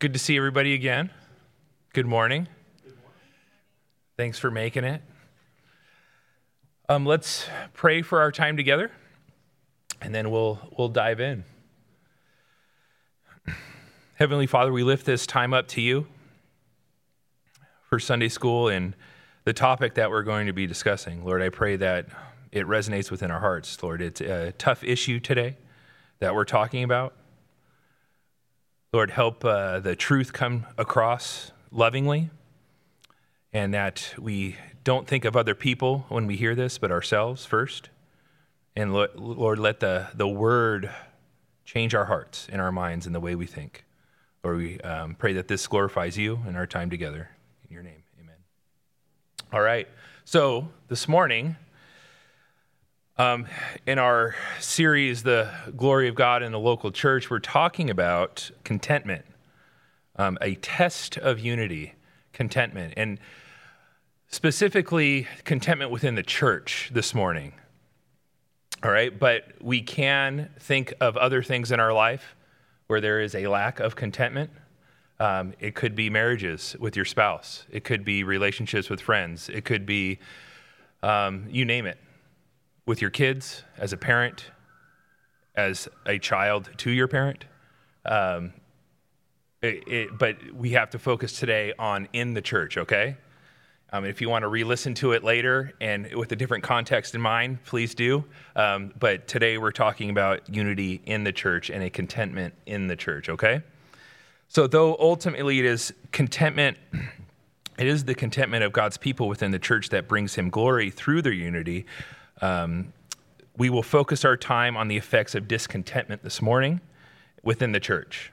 Good to see everybody again. Good morning. Thanks for making it. Um, let's pray for our time together, and then we'll we'll dive in. Heavenly Father, we lift this time up to you for Sunday school and the topic that we're going to be discussing. Lord, I pray that it resonates within our hearts. Lord, it's a tough issue today that we're talking about. Lord, help uh, the truth come across lovingly and that we don't think of other people when we hear this, but ourselves first. And Lord, let the, the word change our hearts and our minds and the way we think. Lord, we um, pray that this glorifies you in our time together. In your name, amen. All right. So this morning, um, in our series, The Glory of God in the Local Church, we're talking about contentment, um, a test of unity, contentment, and specifically contentment within the church this morning. All right, but we can think of other things in our life where there is a lack of contentment. Um, it could be marriages with your spouse, it could be relationships with friends, it could be um, you name it with your kids, as a parent, as a child to your parent. Um, it, it, but we have to focus today on in the church, okay? Um, if you want to re listen to it later and with a different context in mind, please do. Um, but today we're talking about unity in the church and a contentment in the church, okay? So, though ultimately it is contentment, it is the contentment of God's people within the church that brings him glory through their unity. Um, we will focus our time on the effects of discontentment this morning within the church.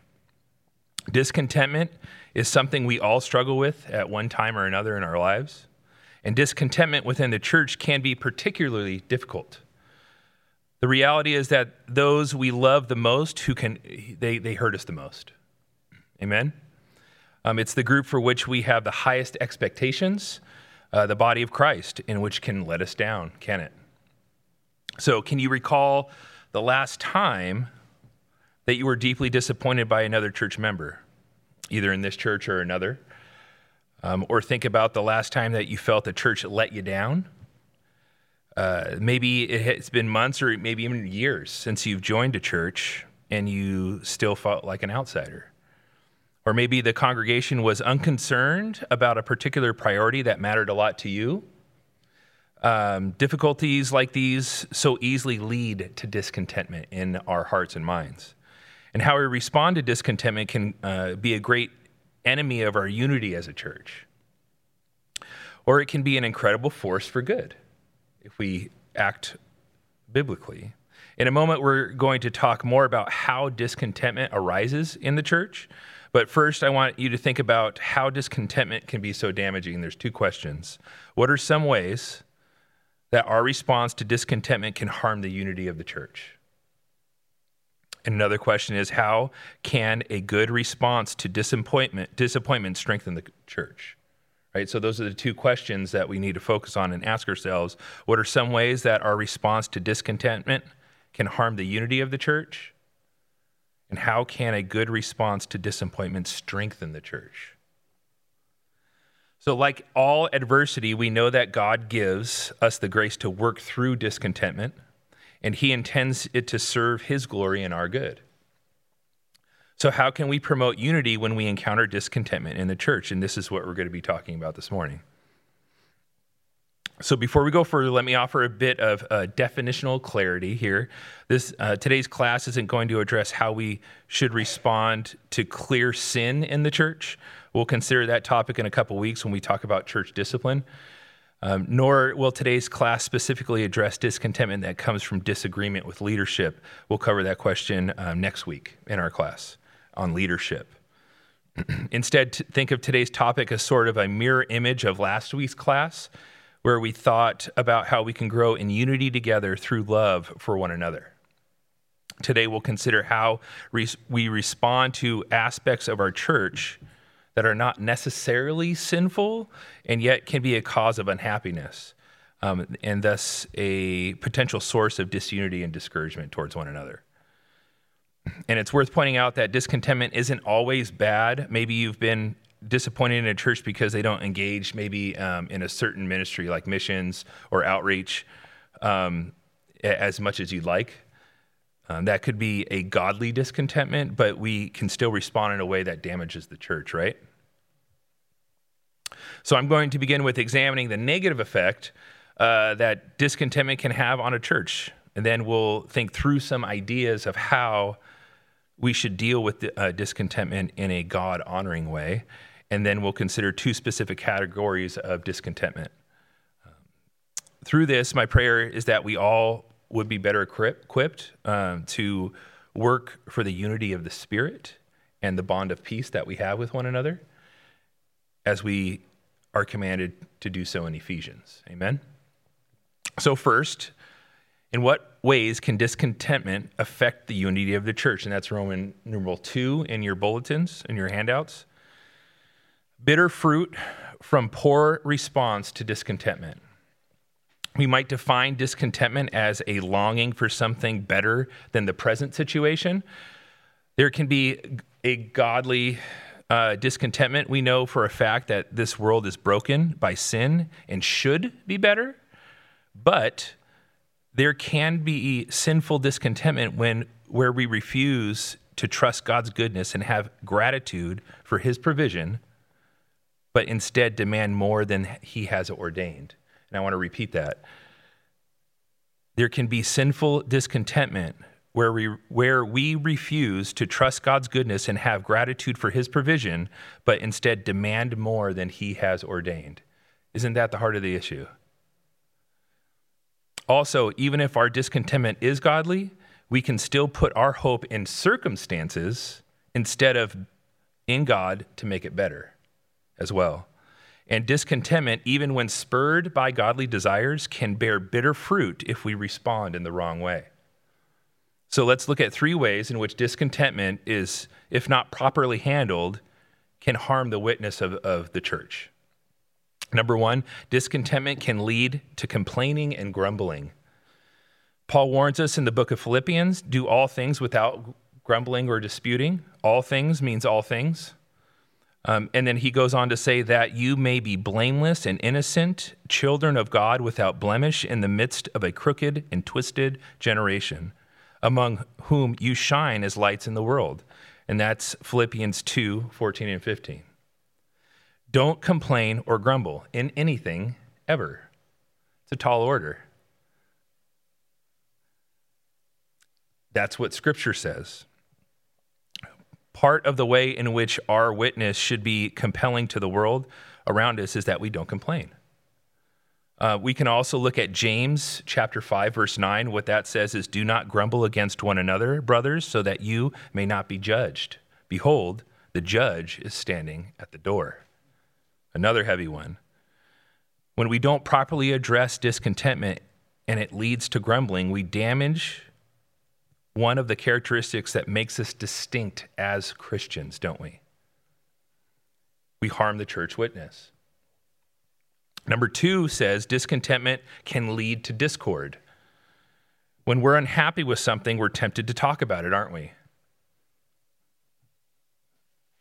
Discontentment is something we all struggle with at one time or another in our lives. And discontentment within the church can be particularly difficult. The reality is that those we love the most who can they, they hurt us the most. Amen. Um, it's the group for which we have the highest expectations, uh, the body of Christ, in which can let us down, can it? So, can you recall the last time that you were deeply disappointed by another church member, either in this church or another? Um, or think about the last time that you felt the church let you down. Uh, maybe it's been months or maybe even years since you've joined a church and you still felt like an outsider. Or maybe the congregation was unconcerned about a particular priority that mattered a lot to you um, difficulties like these so easily lead to discontentment in our hearts and minds. And how we respond to discontentment can uh, be a great enemy of our unity as a church. Or it can be an incredible force for good if we act biblically. In a moment, we're going to talk more about how discontentment arises in the church. But first, I want you to think about how discontentment can be so damaging. There's two questions. What are some ways that our response to discontentment can harm the unity of the church. And another question is how can a good response to disappointment disappointment strengthen the church? Right? So those are the two questions that we need to focus on and ask ourselves. What are some ways that our response to discontentment can harm the unity of the church? And how can a good response to disappointment strengthen the church? So, like all adversity, we know that God gives us the grace to work through discontentment, and He intends it to serve His glory and our good. So, how can we promote unity when we encounter discontentment in the church? And this is what we're going to be talking about this morning. So, before we go further, let me offer a bit of uh, definitional clarity here. This uh, today's class isn't going to address how we should respond to clear sin in the church. We'll consider that topic in a couple weeks when we talk about church discipline. Um, nor will today's class specifically address discontentment that comes from disagreement with leadership. We'll cover that question um, next week in our class on leadership. Instead, think of today's topic as sort of a mirror image of last week's class, where we thought about how we can grow in unity together through love for one another. Today, we'll consider how we respond to aspects of our church that are not necessarily sinful and yet can be a cause of unhappiness um, and thus a potential source of disunity and discouragement towards one another. And it's worth pointing out that discontentment isn't always bad. Maybe you've been disappointed in a church because they don't engage maybe um, in a certain ministry like missions or outreach um, as much as you'd like. Um, that could be a godly discontentment, but we can still respond in a way that damages the church, right? So I'm going to begin with examining the negative effect uh, that discontentment can have on a church. And then we'll think through some ideas of how we should deal with the, uh, discontentment in a God honoring way. And then we'll consider two specific categories of discontentment. Um, through this, my prayer is that we all would be better equipped um, to work for the unity of the Spirit and the bond of peace that we have with one another as we are commanded to do so in Ephesians. Amen? So, first, in what ways can discontentment affect the unity of the church? And that's Roman numeral 2 in your bulletins, in your handouts. Bitter fruit from poor response to discontentment. We might define discontentment as a longing for something better than the present situation. There can be a godly uh, discontentment. We know for a fact that this world is broken by sin and should be better, but there can be sinful discontentment when where we refuse to trust God's goodness and have gratitude for his provision, but instead demand more than he has ordained. And I want to repeat that. There can be sinful discontentment where we, where we refuse to trust God's goodness and have gratitude for his provision, but instead demand more than he has ordained. Isn't that the heart of the issue? Also, even if our discontentment is godly, we can still put our hope in circumstances instead of in God to make it better as well. And discontentment, even when spurred by godly desires, can bear bitter fruit if we respond in the wrong way. So let's look at three ways in which discontentment is, if not properly handled, can harm the witness of, of the church. Number one, discontentment can lead to complaining and grumbling. Paul warns us in the book of Philippians do all things without grumbling or disputing. All things means all things. Um, and then he goes on to say that you may be blameless and innocent, children of God without blemish in the midst of a crooked and twisted generation, among whom you shine as lights in the world. And that's Philippians 2 14 and 15. Don't complain or grumble in anything ever. It's a tall order. That's what Scripture says. Part of the way in which our witness should be compelling to the world around us is that we don't complain. Uh, we can also look at James chapter 5, verse 9. What that says is, Do not grumble against one another, brothers, so that you may not be judged. Behold, the judge is standing at the door another heavy one. When we don't properly address discontentment and it leads to grumbling, we damage one of the characteristics that makes us distinct as Christians, don't we? We harm the church witness. Number two says discontentment can lead to discord. When we're unhappy with something, we're tempted to talk about it, aren't we?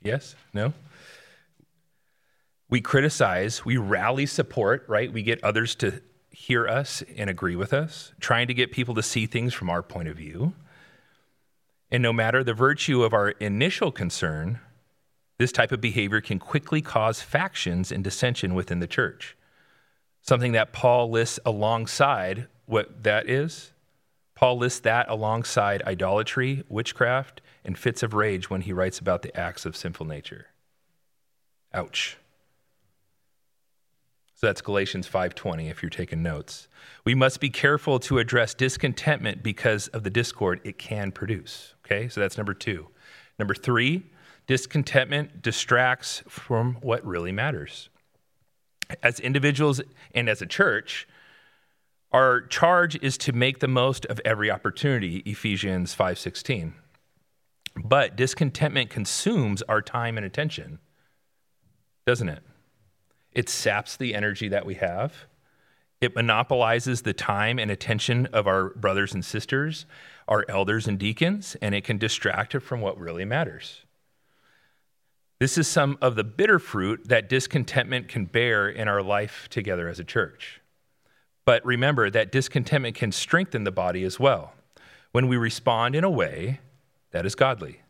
Yes? No? we criticize, we rally support, right? We get others to hear us and agree with us, trying to get people to see things from our point of view. And no matter the virtue of our initial concern, this type of behavior can quickly cause factions and dissension within the church. Something that Paul lists alongside what that is. Paul lists that alongside idolatry, witchcraft, and fits of rage when he writes about the acts of sinful nature. Ouch. So that's Galatians 5:20 if you're taking notes. We must be careful to address discontentment because of the discord it can produce. Okay? So that's number 2. Number 3, discontentment distracts from what really matters. As individuals and as a church, our charge is to make the most of every opportunity, Ephesians 5:16. But discontentment consumes our time and attention, doesn't it? It saps the energy that we have. It monopolizes the time and attention of our brothers and sisters, our elders and deacons, and it can distract it from what really matters. This is some of the bitter fruit that discontentment can bear in our life together as a church. But remember that discontentment can strengthen the body as well when we respond in a way that is godly.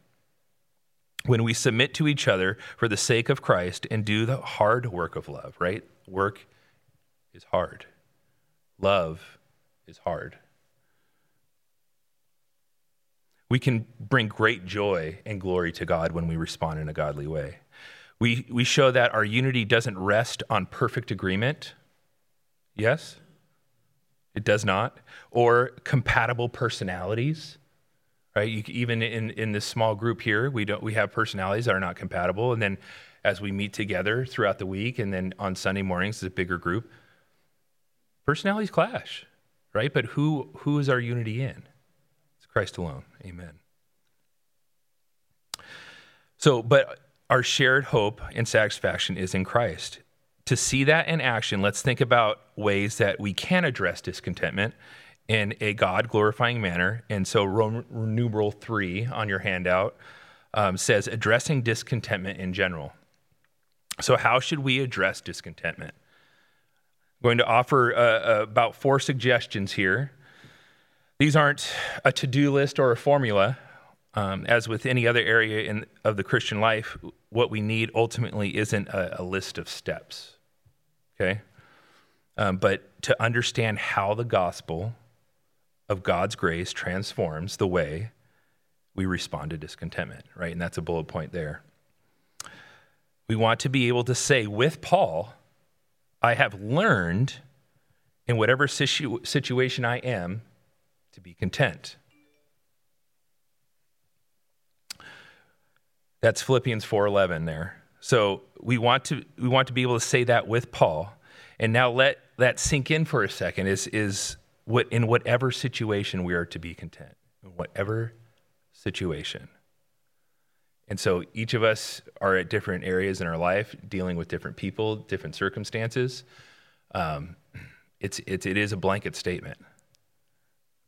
When we submit to each other for the sake of Christ and do the hard work of love, right? Work is hard, love is hard. We can bring great joy and glory to God when we respond in a godly way. We, we show that our unity doesn't rest on perfect agreement. Yes? It does not. Or compatible personalities. Right? You, even in, in this small group here, we, don't, we have personalities that are not compatible. And then as we meet together throughout the week and then on Sunday mornings, it's a bigger group, personalities clash, right? But who, who is our unity in? It's Christ alone. Amen. So, but our shared hope and satisfaction is in Christ. To see that in action, let's think about ways that we can address discontentment in a God glorifying manner. And so, Roman numeral three on your handout um, says addressing discontentment in general. So, how should we address discontentment? I'm going to offer uh, about four suggestions here. These aren't a to do list or a formula. Um, as with any other area in, of the Christian life, what we need ultimately isn't a, a list of steps, okay? Um, but to understand how the gospel of God's grace transforms the way we respond to discontentment, right? And that's a bullet point there. We want to be able to say with Paul, I have learned in whatever situ- situation I am to be content. That's Philippians 4:11 there. So we want to we want to be able to say that with Paul. And now let that sink in for a second is is what in whatever situation we are to be content. In whatever situation. And so each of us are at different areas in our life, dealing with different people, different circumstances. Um, it's, it's, it is a blanket statement.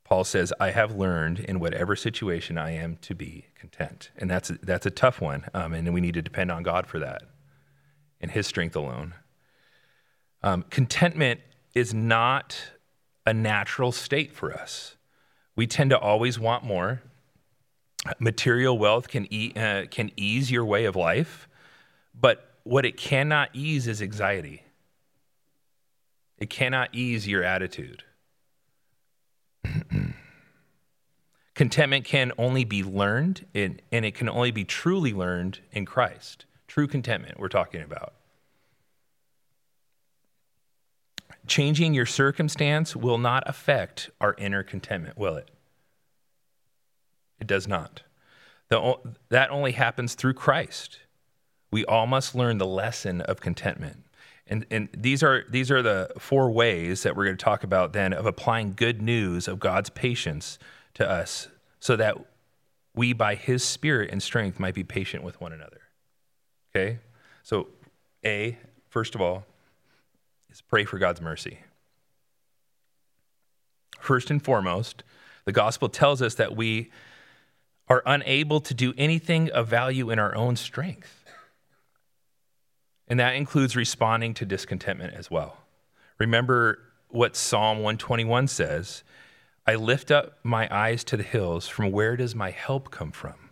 Paul says, I have learned in whatever situation I am to be content. And that's, that's a tough one. Um, and we need to depend on God for that and his strength alone. Um, contentment is not a natural state for us. We tend to always want more. Material wealth can, e- uh, can ease your way of life, but what it cannot ease is anxiety. It cannot ease your attitude. Contentment can only be learned, in, and it can only be truly learned in Christ. True contentment, we're talking about. Changing your circumstance will not affect our inner contentment, will it? It does not. The, that only happens through Christ. We all must learn the lesson of contentment. And, and these are these are the four ways that we're going to talk about then of applying good news of God's patience to us so that we by his spirit and strength might be patient with one another. Okay? So A, first of all, is pray for God's mercy. First and foremost, the gospel tells us that we are unable to do anything of value in our own strength. And that includes responding to discontentment as well. Remember what Psalm 121 says I lift up my eyes to the hills. From where does my help come from?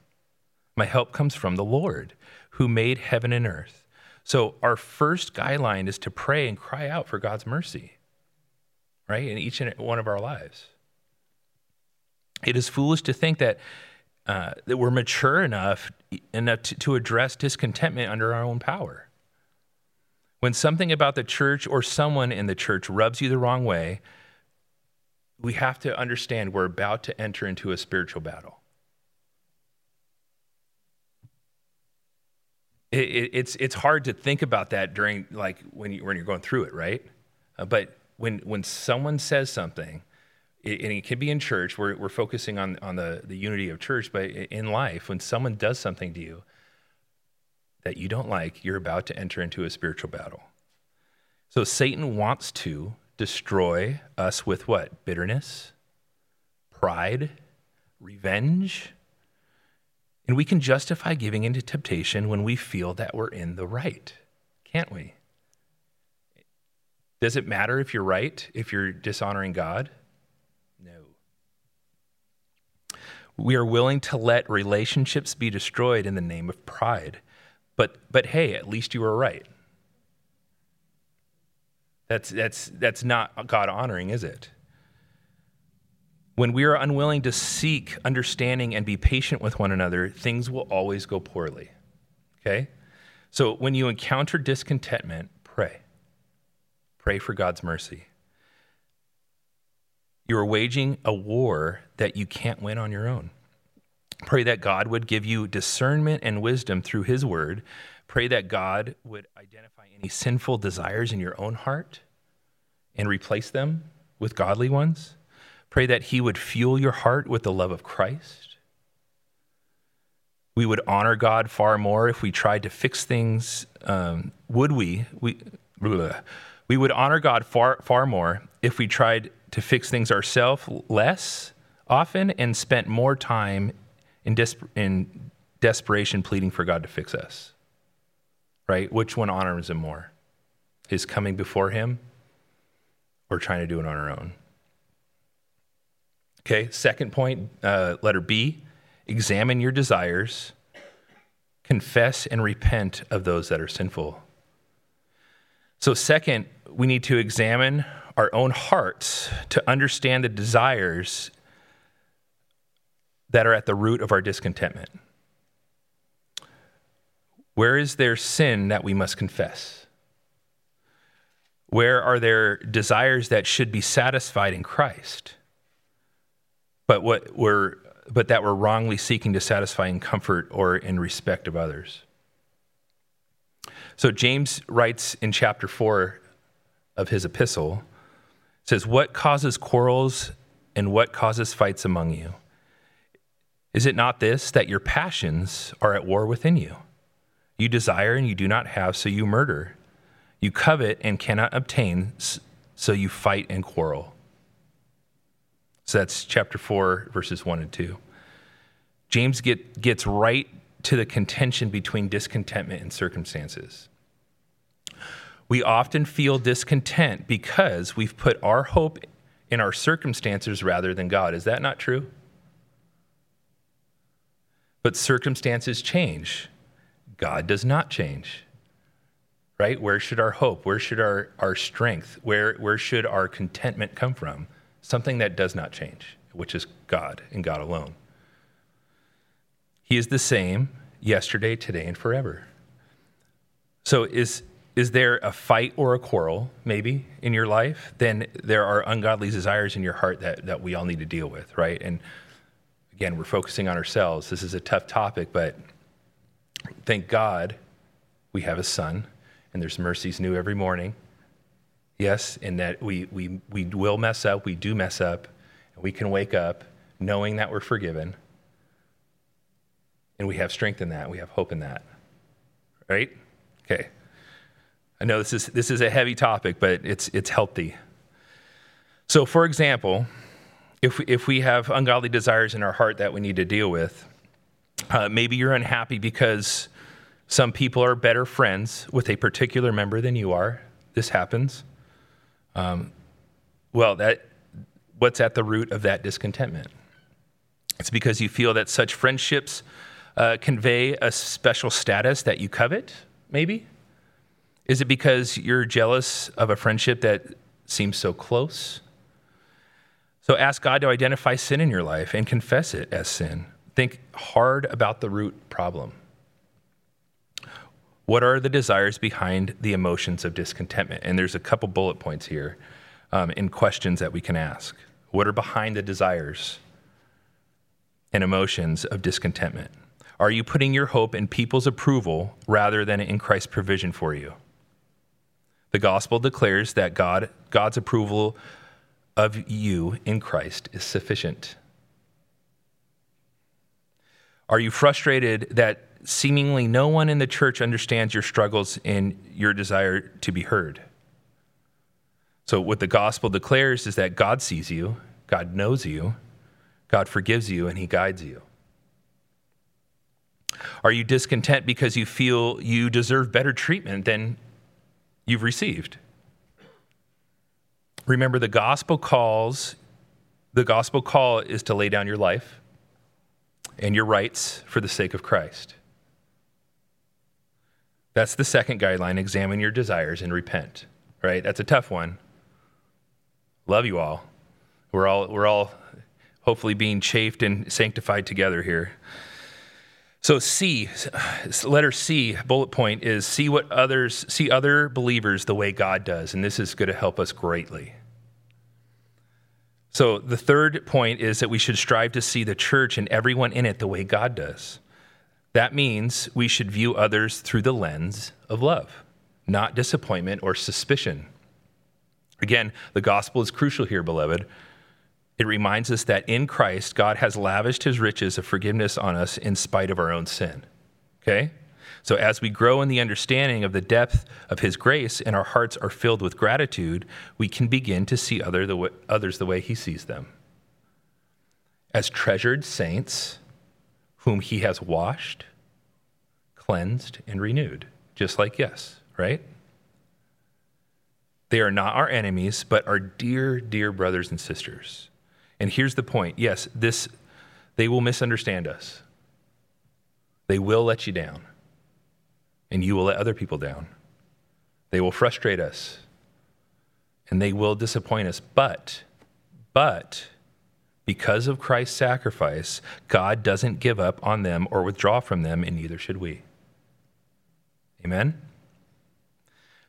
My help comes from the Lord who made heaven and earth. So, our first guideline is to pray and cry out for God's mercy, right, in each and one of our lives. It is foolish to think that, uh, that we're mature enough, enough to, to address discontentment under our own power. When something about the church or someone in the church rubs you the wrong way, we have to understand we're about to enter into a spiritual battle. It, it, it's, it's hard to think about that during, like, when, you, when you're going through it, right? Uh, but when, when someone says something, it, and it can be in church, we're, we're focusing on, on the, the unity of church, but in life, when someone does something to you, that you don't like, you're about to enter into a spiritual battle. So Satan wants to destroy us with what? Bitterness, pride, revenge. And we can justify giving into temptation when we feel that we're in the right, can't we? Does it matter if you're right, if you're dishonoring God? No. We are willing to let relationships be destroyed in the name of pride. But, but hey, at least you were right. That's, that's, that's not God honoring, is it? When we are unwilling to seek understanding and be patient with one another, things will always go poorly. Okay? So when you encounter discontentment, pray. Pray for God's mercy. You are waging a war that you can't win on your own. Pray that God would give you discernment and wisdom through His word. Pray that God would identify any sinful desires in your own heart and replace them with godly ones. Pray that He would fuel your heart with the love of Christ. We would honor God far more if we tried to fix things. Um, would we? We, we would honor God far, far more if we tried to fix things ourselves less often and spent more time in, in desperation pleading for God to fix us. Right? Which one honors Him more? His coming before Him or trying to do it on our own? Okay, second point, uh, letter B examine your desires, confess and repent of those that are sinful. So, second, we need to examine our own hearts to understand the desires that are at the root of our discontentment. Where is there sin that we must confess? Where are there desires that should be satisfied in Christ, but what we're but that we're wrongly seeking to satisfy in comfort or in respect of others? So James writes in chapter 4 of his epistle says, What causes quarrels and what causes fights among you? Is it not this, that your passions are at war within you? You desire and you do not have, so you murder. You covet and cannot obtain, so you fight and quarrel. So that's chapter 4, verses 1 and 2. James get, gets right to the contention between discontentment and circumstances. We often feel discontent because we've put our hope in our circumstances rather than God. Is that not true? But circumstances change. God does not change. Right? Where should our hope, where should our, our strength, where, where should our contentment come from? Something that does not change, which is God and God alone. He is the same yesterday, today, and forever. So is is there a fight or a quarrel, maybe, in your life? Then there are ungodly desires in your heart that, that we all need to deal with, right? And again, we're focusing on ourselves. This is a tough topic, but thank God we have a son and there's mercies new every morning. Yes, in that we, we, we will mess up, we do mess up, and we can wake up knowing that we're forgiven and we have strength in that. We have hope in that. Right? Okay. I know this is this is a heavy topic, but it's it's healthy. So, for example, if we, if we have ungodly desires in our heart that we need to deal with, uh, maybe you're unhappy because some people are better friends with a particular member than you are. This happens. Um, well, that what's at the root of that discontentment? It's because you feel that such friendships uh, convey a special status that you covet, maybe? Is it because you're jealous of a friendship that seems so close? So ask God to identify sin in your life and confess it as sin. Think hard about the root problem. What are the desires behind the emotions of discontentment? And there's a couple bullet points here um, in questions that we can ask. What are behind the desires and emotions of discontentment? Are you putting your hope in people's approval rather than in Christ's provision for you? The gospel declares that God, God's approval of you in Christ is sufficient. Are you frustrated that seemingly no one in the church understands your struggles and your desire to be heard? So, what the gospel declares is that God sees you, God knows you, God forgives you, and He guides you. Are you discontent because you feel you deserve better treatment than you've received? Remember, the gospel calls, the gospel call is to lay down your life and your rights for the sake of Christ. That's the second guideline examine your desires and repent, right? That's a tough one. Love you all. We're all, we're all hopefully being chafed and sanctified together here. So C, letter C, bullet point is see what others see other believers the way God does, and this is going to help us greatly. So the third point is that we should strive to see the church and everyone in it the way God does. That means we should view others through the lens of love, not disappointment or suspicion. Again, the gospel is crucial here, beloved. It reminds us that in Christ, God has lavished his riches of forgiveness on us in spite of our own sin. Okay? So, as we grow in the understanding of the depth of His grace and our hearts are filled with gratitude, we can begin to see other the way, others the way He sees them. As treasured saints whom He has washed, cleansed, and renewed, just like yes, right? They are not our enemies, but our dear, dear brothers and sisters. And here's the point yes, this, they will misunderstand us, they will let you down, and you will let other people down. They will frustrate us, and they will disappoint us. But, but, because of Christ's sacrifice, God doesn't give up on them or withdraw from them, and neither should we. Amen?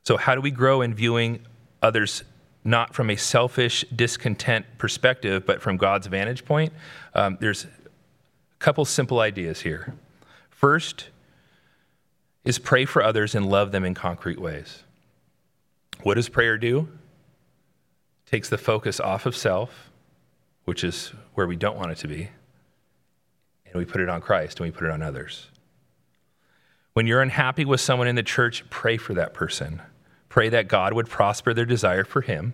So, how do we grow in viewing others not from a selfish, discontent perspective, but from God's vantage point, um, there's a couple simple ideas here. First is pray for others and love them in concrete ways. What does prayer do? Takes the focus off of self, which is where we don't want it to be, and we put it on Christ and we put it on others. When you're unhappy with someone in the church, pray for that person. Pray that God would prosper their desire for Him.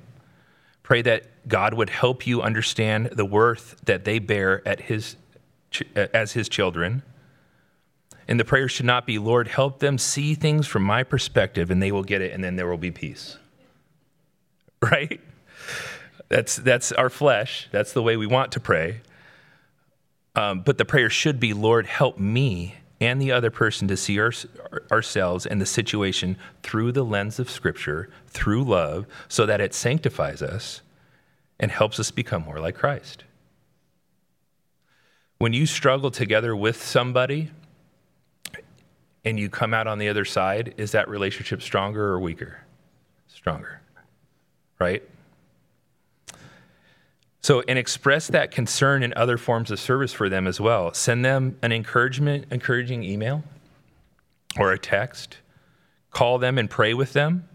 Pray that God would help you understand the worth that they bear at his, as His children. And the prayer should not be, Lord, help them see things from my perspective, and they will get it, and then there will be peace. Right? That's, that's our flesh. That's the way we want to pray. Um, but the prayer should be, Lord, help me and the other person to see our, ourselves and the situation through the lens of Scripture, through love, so that it sanctifies us and helps us become more like Christ. When you struggle together with somebody and you come out on the other side, is that relationship stronger or weaker? Stronger, right? So, and express that concern in other forms of service for them as well. Send them an encouragement, encouraging email or a text. Call them and pray with them.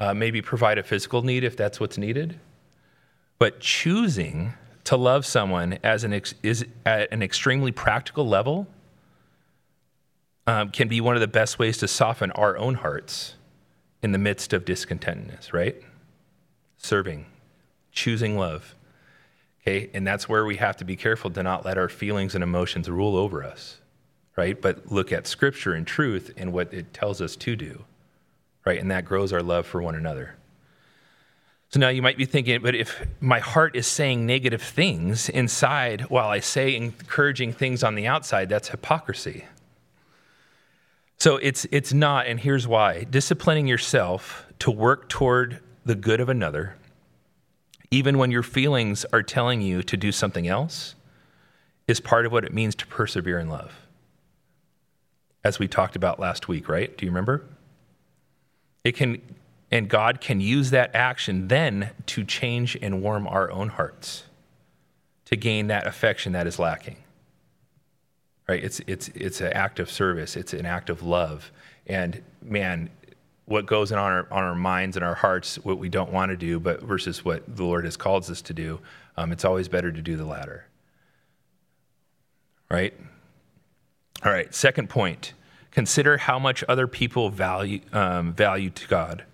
Uh, maybe provide a physical need if that's what's needed. But choosing to love someone as an ex- is at an extremely practical level um, can be one of the best ways to soften our own hearts in the midst of discontentness. Right? Serving, choosing love. Okay, and that's where we have to be careful to not let our feelings and emotions rule over us, right? But look at scripture and truth and what it tells us to do, right? And that grows our love for one another. So now you might be thinking, but if my heart is saying negative things inside while I say encouraging things on the outside, that's hypocrisy. So it's it's not, and here's why. Disciplining yourself to work toward the good of another even when your feelings are telling you to do something else, is part of what it means to persevere in love. As we talked about last week, right? Do you remember? It can, and God can use that action then to change and warm our own hearts to gain that affection that is lacking. Right? It's, it's, it's an act of service, it's an act of love. And man, what goes on our, on our minds and our hearts, what we don't want to do, but versus what the Lord has called us to do, um, it's always better to do the latter. Right? All right, second point consider how much other people value, um, value to God.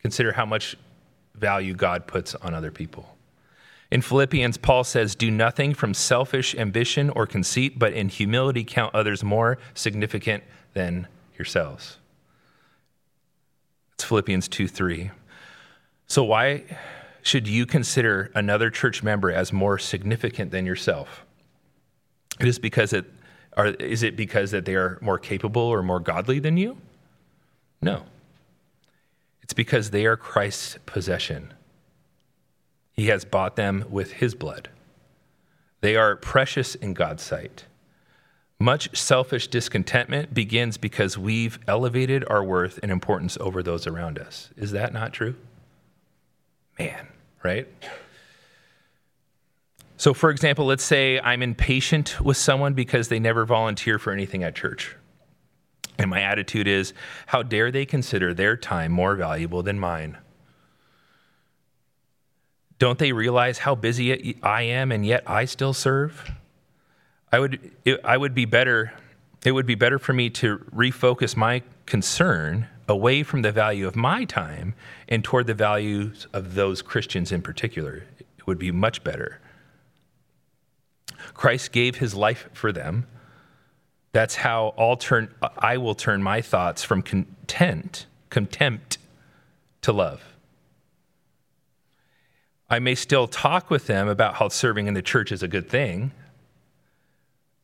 Consider how much value God puts on other people. In Philippians, Paul says, Do nothing from selfish ambition or conceit, but in humility count others more significant than yourselves. It's Philippians 2 3. So, why should you consider another church member as more significant than yourself? It is because it, are, is it because that they are more capable or more godly than you? No. It's because they are Christ's possession. He has bought them with his blood. They are precious in God's sight. Much selfish discontentment begins because we've elevated our worth and importance over those around us. Is that not true? Man, right? So, for example, let's say I'm impatient with someone because they never volunteer for anything at church. And my attitude is, how dare they consider their time more valuable than mine? Don't they realize how busy I am and yet I still serve? I would, it, I would be better, it would be better for me to refocus my concern away from the value of my time and toward the values of those Christians in particular. It would be much better. Christ gave his life for them. That's how I'll turn, I will turn my thoughts from content, contempt, to love. I may still talk with them about how serving in the church is a good thing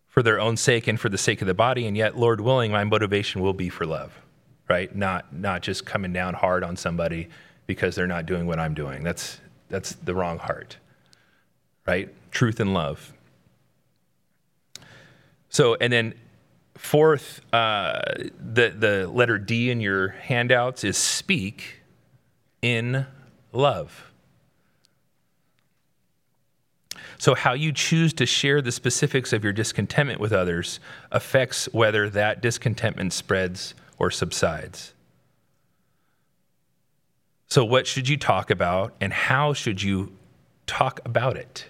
for their own sake and for the sake of the body, and yet, Lord willing, my motivation will be for love, right? Not, not just coming down hard on somebody because they're not doing what I'm doing. That's, that's the wrong heart, right? Truth and love. So, and then fourth, uh, the, the letter D in your handouts is speak in love. So, how you choose to share the specifics of your discontentment with others affects whether that discontentment spreads or subsides. So, what should you talk about and how should you talk about it?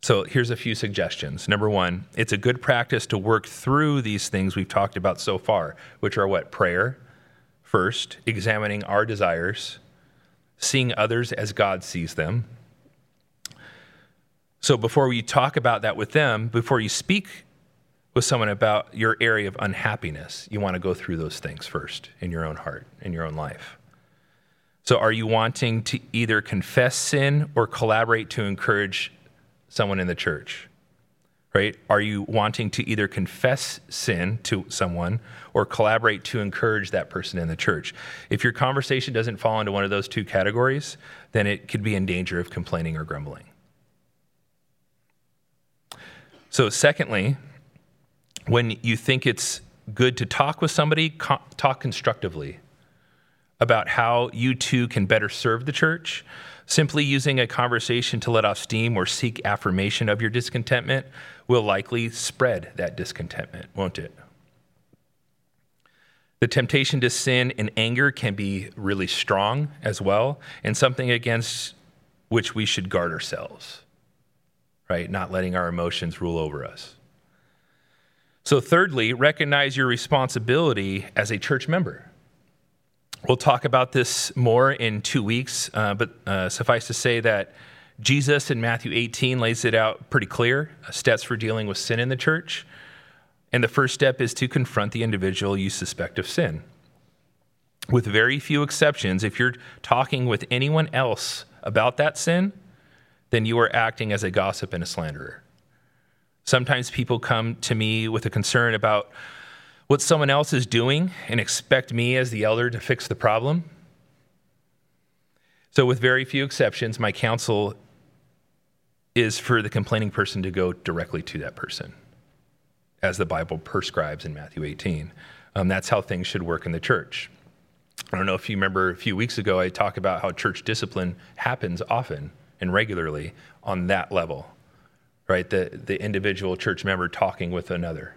So, here's a few suggestions. Number one, it's a good practice to work through these things we've talked about so far, which are what? Prayer, first, examining our desires, seeing others as God sees them so before you talk about that with them, before you speak with someone about your area of unhappiness, you want to go through those things first in your own heart, in your own life. So are you wanting to either confess sin or collaborate to encourage someone in the church? Right? Are you wanting to either confess sin to someone or collaborate to encourage that person in the church? If your conversation doesn't fall into one of those two categories, then it could be in danger of complaining or grumbling. So, secondly, when you think it's good to talk with somebody, co- talk constructively about how you too can better serve the church. Simply using a conversation to let off steam or seek affirmation of your discontentment will likely spread that discontentment, won't it? The temptation to sin in anger can be really strong as well, and something against which we should guard ourselves right? Not letting our emotions rule over us. So, thirdly, recognize your responsibility as a church member. We'll talk about this more in two weeks, uh, but uh, suffice to say that Jesus in Matthew 18 lays it out pretty clear uh, steps for dealing with sin in the church. And the first step is to confront the individual you suspect of sin. With very few exceptions, if you're talking with anyone else about that sin, then you are acting as a gossip and a slanderer. Sometimes people come to me with a concern about what someone else is doing and expect me as the elder to fix the problem. So, with very few exceptions, my counsel is for the complaining person to go directly to that person, as the Bible prescribes in Matthew 18. Um, that's how things should work in the church. I don't know if you remember a few weeks ago, I talked about how church discipline happens often and regularly on that level, right? The, the individual church member talking with another,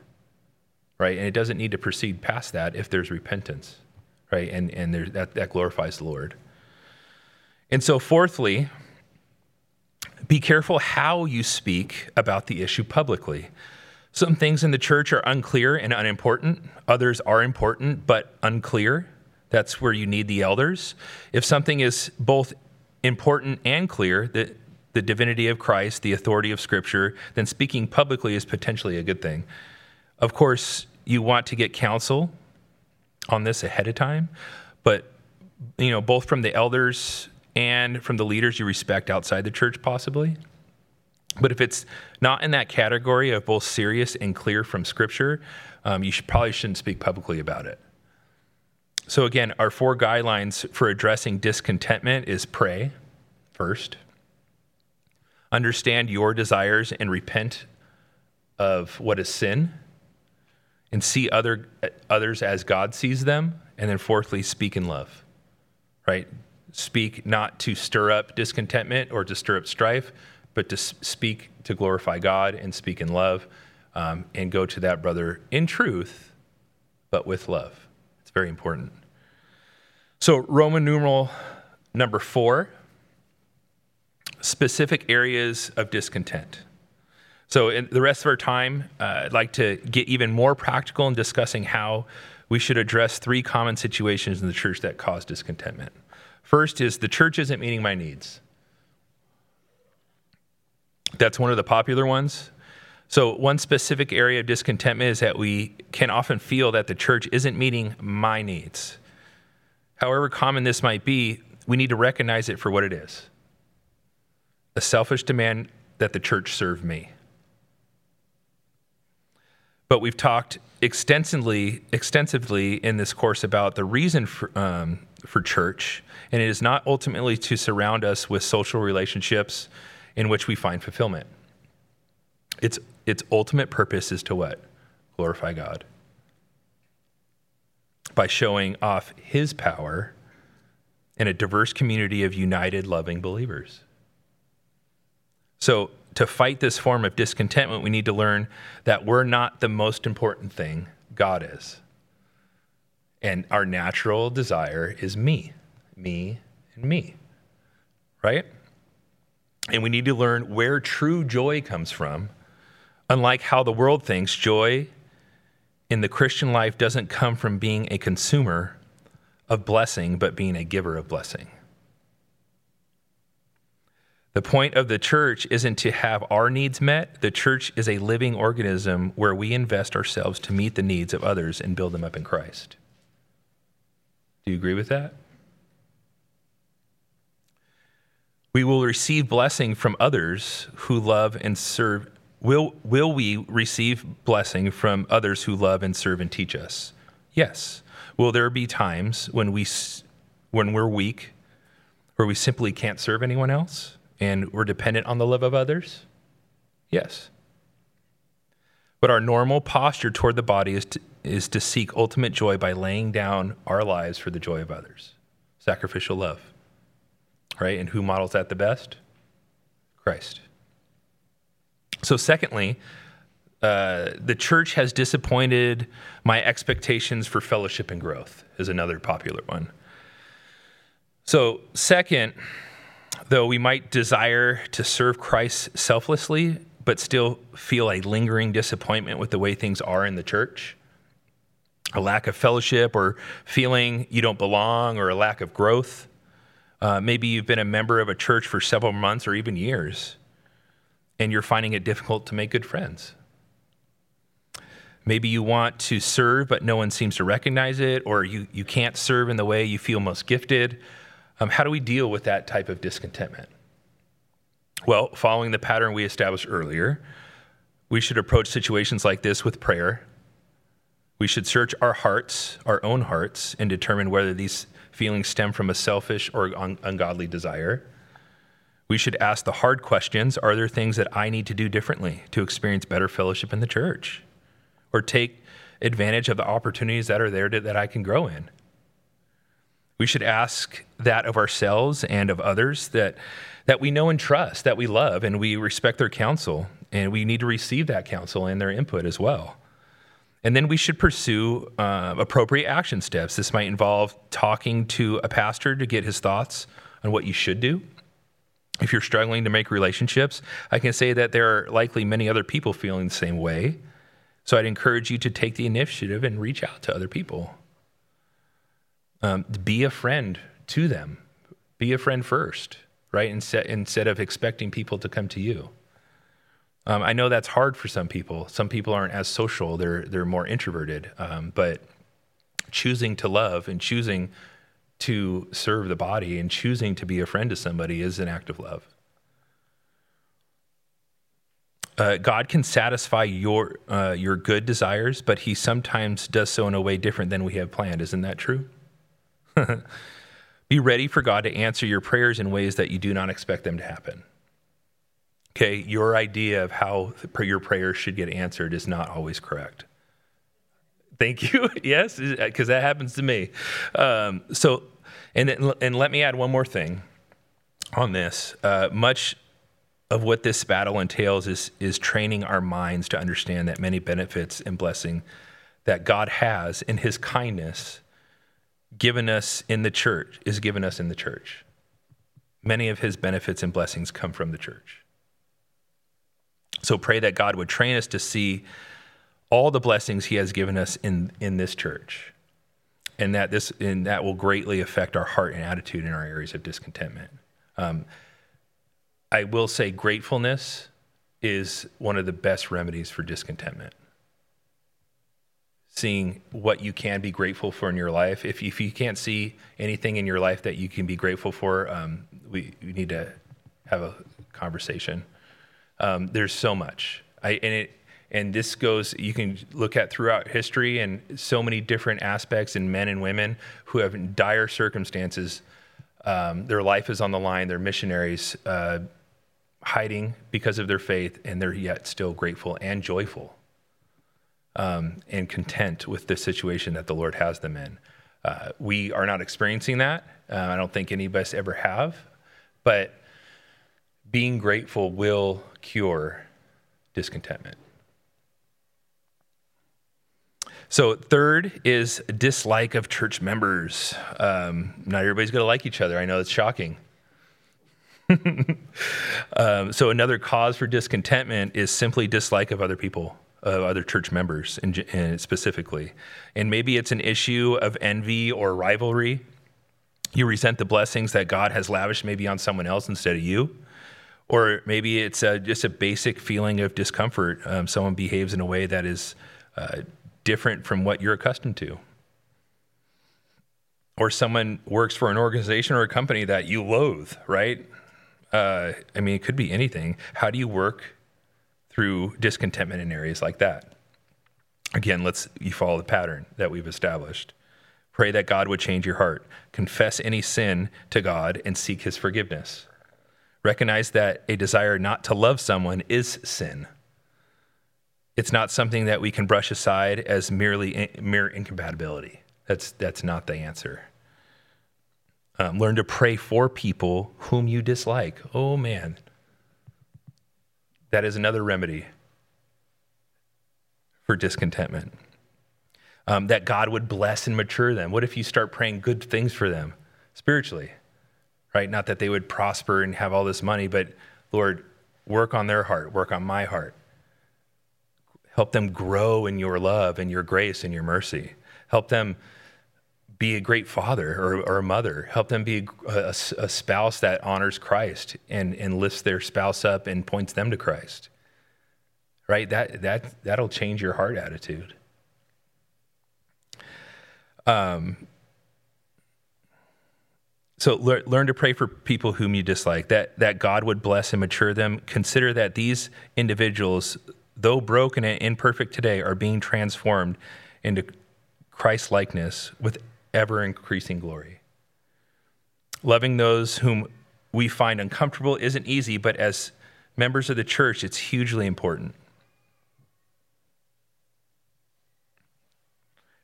right? And it doesn't need to proceed past that if there's repentance, right? And, and there's, that, that glorifies the Lord. And so, fourthly, be careful how you speak about the issue publicly. Some things in the church are unclear and unimportant, others are important but unclear. That's where you need the elders. If something is both important and clear, that the divinity of Christ, the authority of Scripture, then speaking publicly is potentially a good thing. Of course, you want to get counsel on this ahead of time, but you know, both from the elders and from the leaders you respect outside the church, possibly. But if it's not in that category of both serious and clear from Scripture, um, you should, probably shouldn't speak publicly about it. So, again, our four guidelines for addressing discontentment is pray first, understand your desires and repent of what is sin, and see other, others as God sees them, and then fourthly, speak in love, right? Speak not to stir up discontentment or to stir up strife, but to speak to glorify God and speak in love um, and go to that brother in truth, but with love. It's very important. So, Roman numeral number four specific areas of discontent. So, in the rest of our time, uh, I'd like to get even more practical in discussing how we should address three common situations in the church that cause discontentment. First is the church isn't meeting my needs. That's one of the popular ones. So, one specific area of discontentment is that we can often feel that the church isn't meeting my needs. However common this might be, we need to recognize it for what it is a selfish demand that the church serve me. But we've talked extensively, extensively in this course about the reason for, um, for church, and it is not ultimately to surround us with social relationships in which we find fulfillment. Its, its ultimate purpose is to what? Glorify God. By showing off his power in a diverse community of united, loving believers. So, to fight this form of discontentment, we need to learn that we're not the most important thing, God is. And our natural desire is me, me, and me. Right? And we need to learn where true joy comes from. Unlike how the world thinks, joy in the Christian life doesn't come from being a consumer of blessing, but being a giver of blessing. The point of the church isn't to have our needs met. The church is a living organism where we invest ourselves to meet the needs of others and build them up in Christ. Do you agree with that? We will receive blessing from others who love and serve. Will, will we receive blessing from others who love and serve and teach us? Yes. Will there be times when, we, when we're weak, where we simply can't serve anyone else and we're dependent on the love of others? Yes. But our normal posture toward the body is to, is to seek ultimate joy by laying down our lives for the joy of others. Sacrificial love right? And who models that the best? Christ. So, secondly, uh, the church has disappointed my expectations for fellowship and growth, is another popular one. So, second, though we might desire to serve Christ selflessly, but still feel a lingering disappointment with the way things are in the church, a lack of fellowship or feeling you don't belong or a lack of growth, uh, maybe you've been a member of a church for several months or even years, and you're finding it difficult to make good friends. Maybe you want to serve, but no one seems to recognize it, or you, you can't serve in the way you feel most gifted. Um, how do we deal with that type of discontentment? Well, following the pattern we established earlier, we should approach situations like this with prayer. We should search our hearts, our own hearts, and determine whether these feelings stem from a selfish or un- ungodly desire. We should ask the hard questions Are there things that I need to do differently to experience better fellowship in the church? Or take advantage of the opportunities that are there to, that I can grow in? We should ask that of ourselves and of others that, that we know and trust, that we love, and we respect their counsel. And we need to receive that counsel and their input as well. And then we should pursue uh, appropriate action steps. This might involve talking to a pastor to get his thoughts on what you should do. If you're struggling to make relationships, I can say that there are likely many other people feeling the same way. So I'd encourage you to take the initiative and reach out to other people. Um, be a friend to them. Be a friend first, right? Instead, instead of expecting people to come to you. Um, I know that's hard for some people. Some people aren't as social; they're they're more introverted. Um, but choosing to love and choosing to serve the body and choosing to be a friend to somebody is an act of love. Uh, God can satisfy your uh, your good desires, but He sometimes does so in a way different than we have planned. Isn't that true? Be ready for God to answer your prayers in ways that you do not expect them to happen. Okay, your idea of how your prayers should get answered is not always correct. Thank you. yes, because that happens to me. Um, so, and and let me add one more thing on this. Uh, much of what this battle entails is is training our minds to understand that many benefits and blessing that God has in His kindness given us in the church is given us in the church. Many of His benefits and blessings come from the church. So pray that God would train us to see all the blessings He has given us in, in this church. And that this and that will greatly affect our heart and attitude in our areas of discontentment. Um, I will say gratefulness is one of the best remedies for discontentment. Seeing what you can be grateful for in your life. If, if you can't see anything in your life that you can be grateful for, um, we, we need to have a conversation. Um, there's so much. I, and it, and this goes you can look at throughout history and so many different aspects in men and women who have dire circumstances. Um, their life is on the line. They're missionaries uh, hiding because of their faith and they're yet still grateful and joyful um, and content with the situation that the lord has them in. Uh, we are not experiencing that. Uh, i don't think any of us ever have but being grateful will cure discontentment. So, third is dislike of church members. Um, not everybody's going to like each other. I know it's shocking. um, so, another cause for discontentment is simply dislike of other people, of other church members in, in specifically. And maybe it's an issue of envy or rivalry. You resent the blessings that God has lavished maybe on someone else instead of you. Or maybe it's a, just a basic feeling of discomfort. Um, someone behaves in a way that is uh, different from what you're accustomed to. Or someone works for an organization or a company that you loathe, right? Uh, I mean, it could be anything. How do you work through discontentment in areas like that? Again, let's you follow the pattern that we've established. Pray that God would change your heart. Confess any sin to God and seek his forgiveness. Recognize that a desire not to love someone is sin. It's not something that we can brush aside as merely mere incompatibility. That's, that's not the answer. Um, learn to pray for people whom you dislike. Oh, man. That is another remedy for discontentment. Um, that God would bless and mature them. What if you start praying good things for them spiritually? right? Not that they would prosper and have all this money, but Lord, work on their heart, work on my heart. Help them grow in your love and your grace and your mercy. Help them be a great father or, or a mother. Help them be a, a, a spouse that honors Christ and, and lifts their spouse up and points them to Christ. Right? That, that, that'll change your heart attitude. Um, so learn to pray for people whom you dislike, that, that God would bless and mature them. Consider that these individuals, though broken and imperfect today, are being transformed into Christ likeness with ever increasing glory. Loving those whom we find uncomfortable isn't easy, but as members of the church, it's hugely important.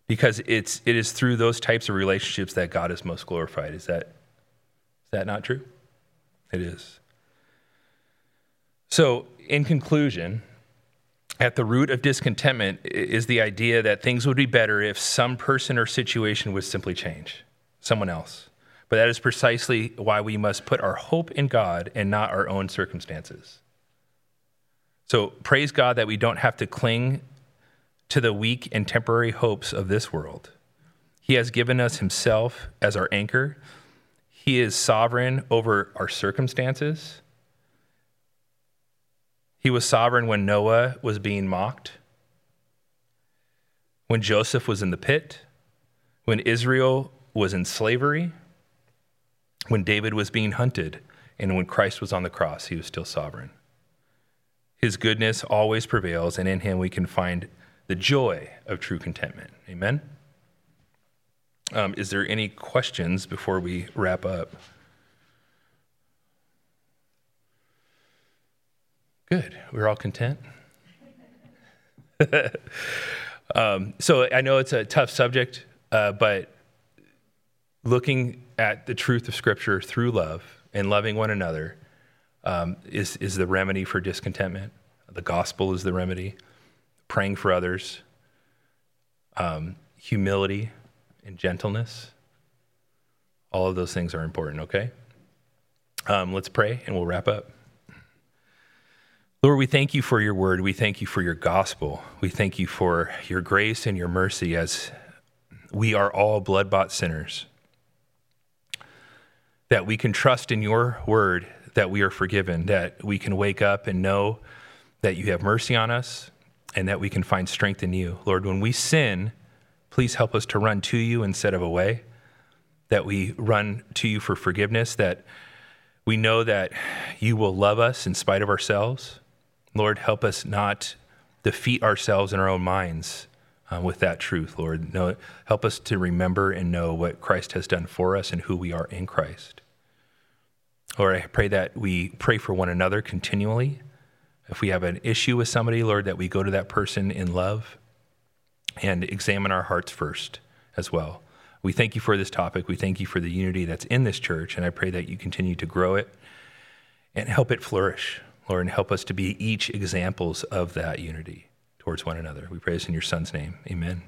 Because it's, it is through those types of relationships that God is most glorified. Is that is that not true? It is. So, in conclusion, at the root of discontentment is the idea that things would be better if some person or situation would simply change, someone else. But that is precisely why we must put our hope in God and not our own circumstances. So praise God that we don't have to cling to the weak and temporary hopes of this world. He has given us Himself as our anchor. He is sovereign over our circumstances. He was sovereign when Noah was being mocked, when Joseph was in the pit, when Israel was in slavery, when David was being hunted, and when Christ was on the cross, he was still sovereign. His goodness always prevails, and in him we can find the joy of true contentment. Amen? Um, is there any questions before we wrap up? Good. We're all content? um, so I know it's a tough subject, uh, but looking at the truth of Scripture through love and loving one another um, is, is the remedy for discontentment. The gospel is the remedy. Praying for others, um, humility and gentleness. All of those things are important, okay? Um, let's pray and we'll wrap up. Lord, we thank you for your word. We thank you for your gospel. We thank you for your grace and your mercy as we are all blood bought sinners that we can trust in your word that we are forgiven, that we can wake up and know that you have mercy on us, and that we can find strength in you. Lord, when we sin, please help us to run to you instead of away, that we run to you for forgiveness, that we know that you will love us in spite of ourselves. Lord, help us not defeat ourselves in our own minds uh, with that truth, Lord. No, help us to remember and know what Christ has done for us and who we are in Christ. Lord, I pray that we pray for one another continually. If we have an issue with somebody, Lord, that we go to that person in love and examine our hearts first as well. We thank you for this topic. We thank you for the unity that's in this church, and I pray that you continue to grow it and help it flourish, Lord, and help us to be each examples of that unity towards one another. We pray this in your Son's name. Amen.